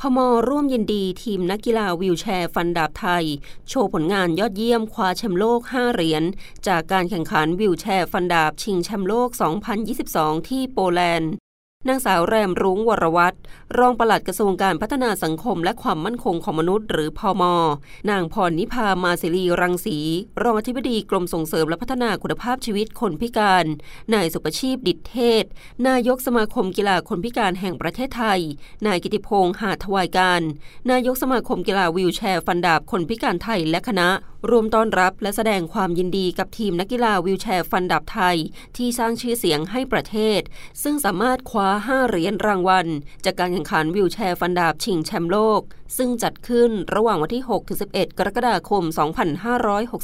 พมร่วมยินดีทีมนักกีฬาวิวแชร์ฟันดาบไทย โชว์ผลงานยอดเยี่ยมคว้าแชมป์โลก 5 เหรียญ จากการแข่งขันวิวแชร์ฟันดาบชิงแชมป์โลก 2022 ที่โปแลนด์ นางสาวแรมรุ้งวรวัตรรองปลัดกระทรวงการพัฒนาสังคมและความมั่นคงของมนุษย์ หรือพอมนางพรนิพามาศิรีรังสี รองอธิบดีกรมส่งเสริมและพัฒนาคุณภาพชีวิตคนพิการ นายสุประชีพดิษเทศ นายกสมาคมกีฬาคนพิการแห่งประเทศไทย นายกิติพงษ์หาทวายการ นายกสมาคมกีฬาวิวแชร์ฟันดาบคนพิการไทยและคณะรวมต้อนรับและแสดงความยินดีกับทีมนักกีฬาวิวแชร์ฟันดับไทย ที่สร้างชื่อเสียงให้ประเทศ ซึ่งสามารถคว้า5 เหรียญรางวัล จากการแข่งขันวิวแชร์ฟันดาบชิงแชมป์โลก ซึ่งจัดขึ้นระหว่างวันที่ 6-11 กรกฎาคม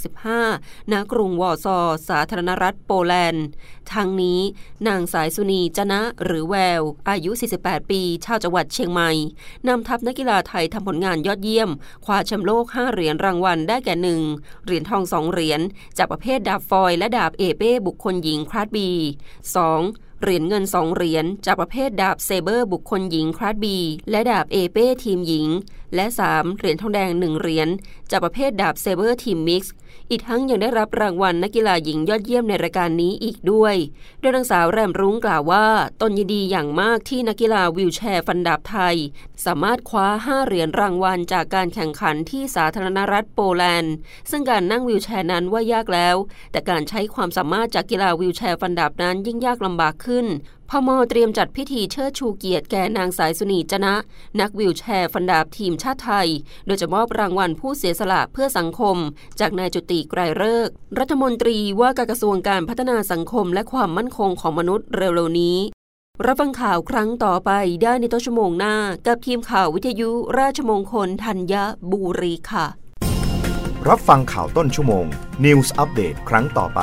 2565 ณ กรุงวอร์ซอ สาธารณรัฐโปแลนด์ทั้งนี้นางสายสุนีจนะหรือแวว อายุ 48 ปี ชาวจังหวัดเชียงใหม่ นำทัพนักกีฬาไทยทำผลงานยอดเยี่ยม คว้าแชมป์โลก 5 เหรียญรางวัลได้แก่หนึ่งเหรียญทองสองเหรียญจากประเภทดาบฟอยล์ และดาบเอเป้บุคคลหญิง class B 2. เหรียญเงินสองเหรียญจากประเภทดาบเซเบอร์บุคคลหญิง class B และดาบเอเป้ทีมหญิง และ 3. เหรียญทองแดง 1 เหรียญจากประเภทดาบเซเบอร์ทีม mix อีกทั้งยังได้รับรางวัลนักกีฬาหญิงยอดเยี่ยมในรายการนี้อีกด้วย โดยนางสาวแรมรุ้งกล่าวว่าตนยินดีอย่างมากที่นักกีฬาวีลแชร์ฟันดาบไทย สามารถคว้า 5 เหรียญรางวัลจากการแข่งขันที่สาธารณรัฐโปแลนด์ ซึ่งการนั่งวีลแชร์นั้นว่ายากแล้ว แต่การใช้ความสามารถจากกีฬาวีลแชร์ฟันดาบนั้นยิ่งยากลำบากขึ้น พม.เตรียมจัดพิธีเชิดชูเกียรติแก่นางสายสุนีย์ จ๊ะนะ นักวีลแชร์ฟันดาบทีมชาติไทย โดยจะมอบรางวัลผู้เสียสละเพื่อสังคม จากนายจุติไกรฤกษ์ รัฐมนตรีว่าการกระทรวงการพัฒนาสังคมและความมั่นคงของมนุษย์เร็วๆนี้ รับฟังข่าวครั้งต่อไปได้ในต้นชั่วโมงหน้า กับทีมข่าววิทยุราชมงคลธัญบุรีค่ะ รับฟังข่าวต้นชั่วโมง News อัปเดตครั้งต่อไป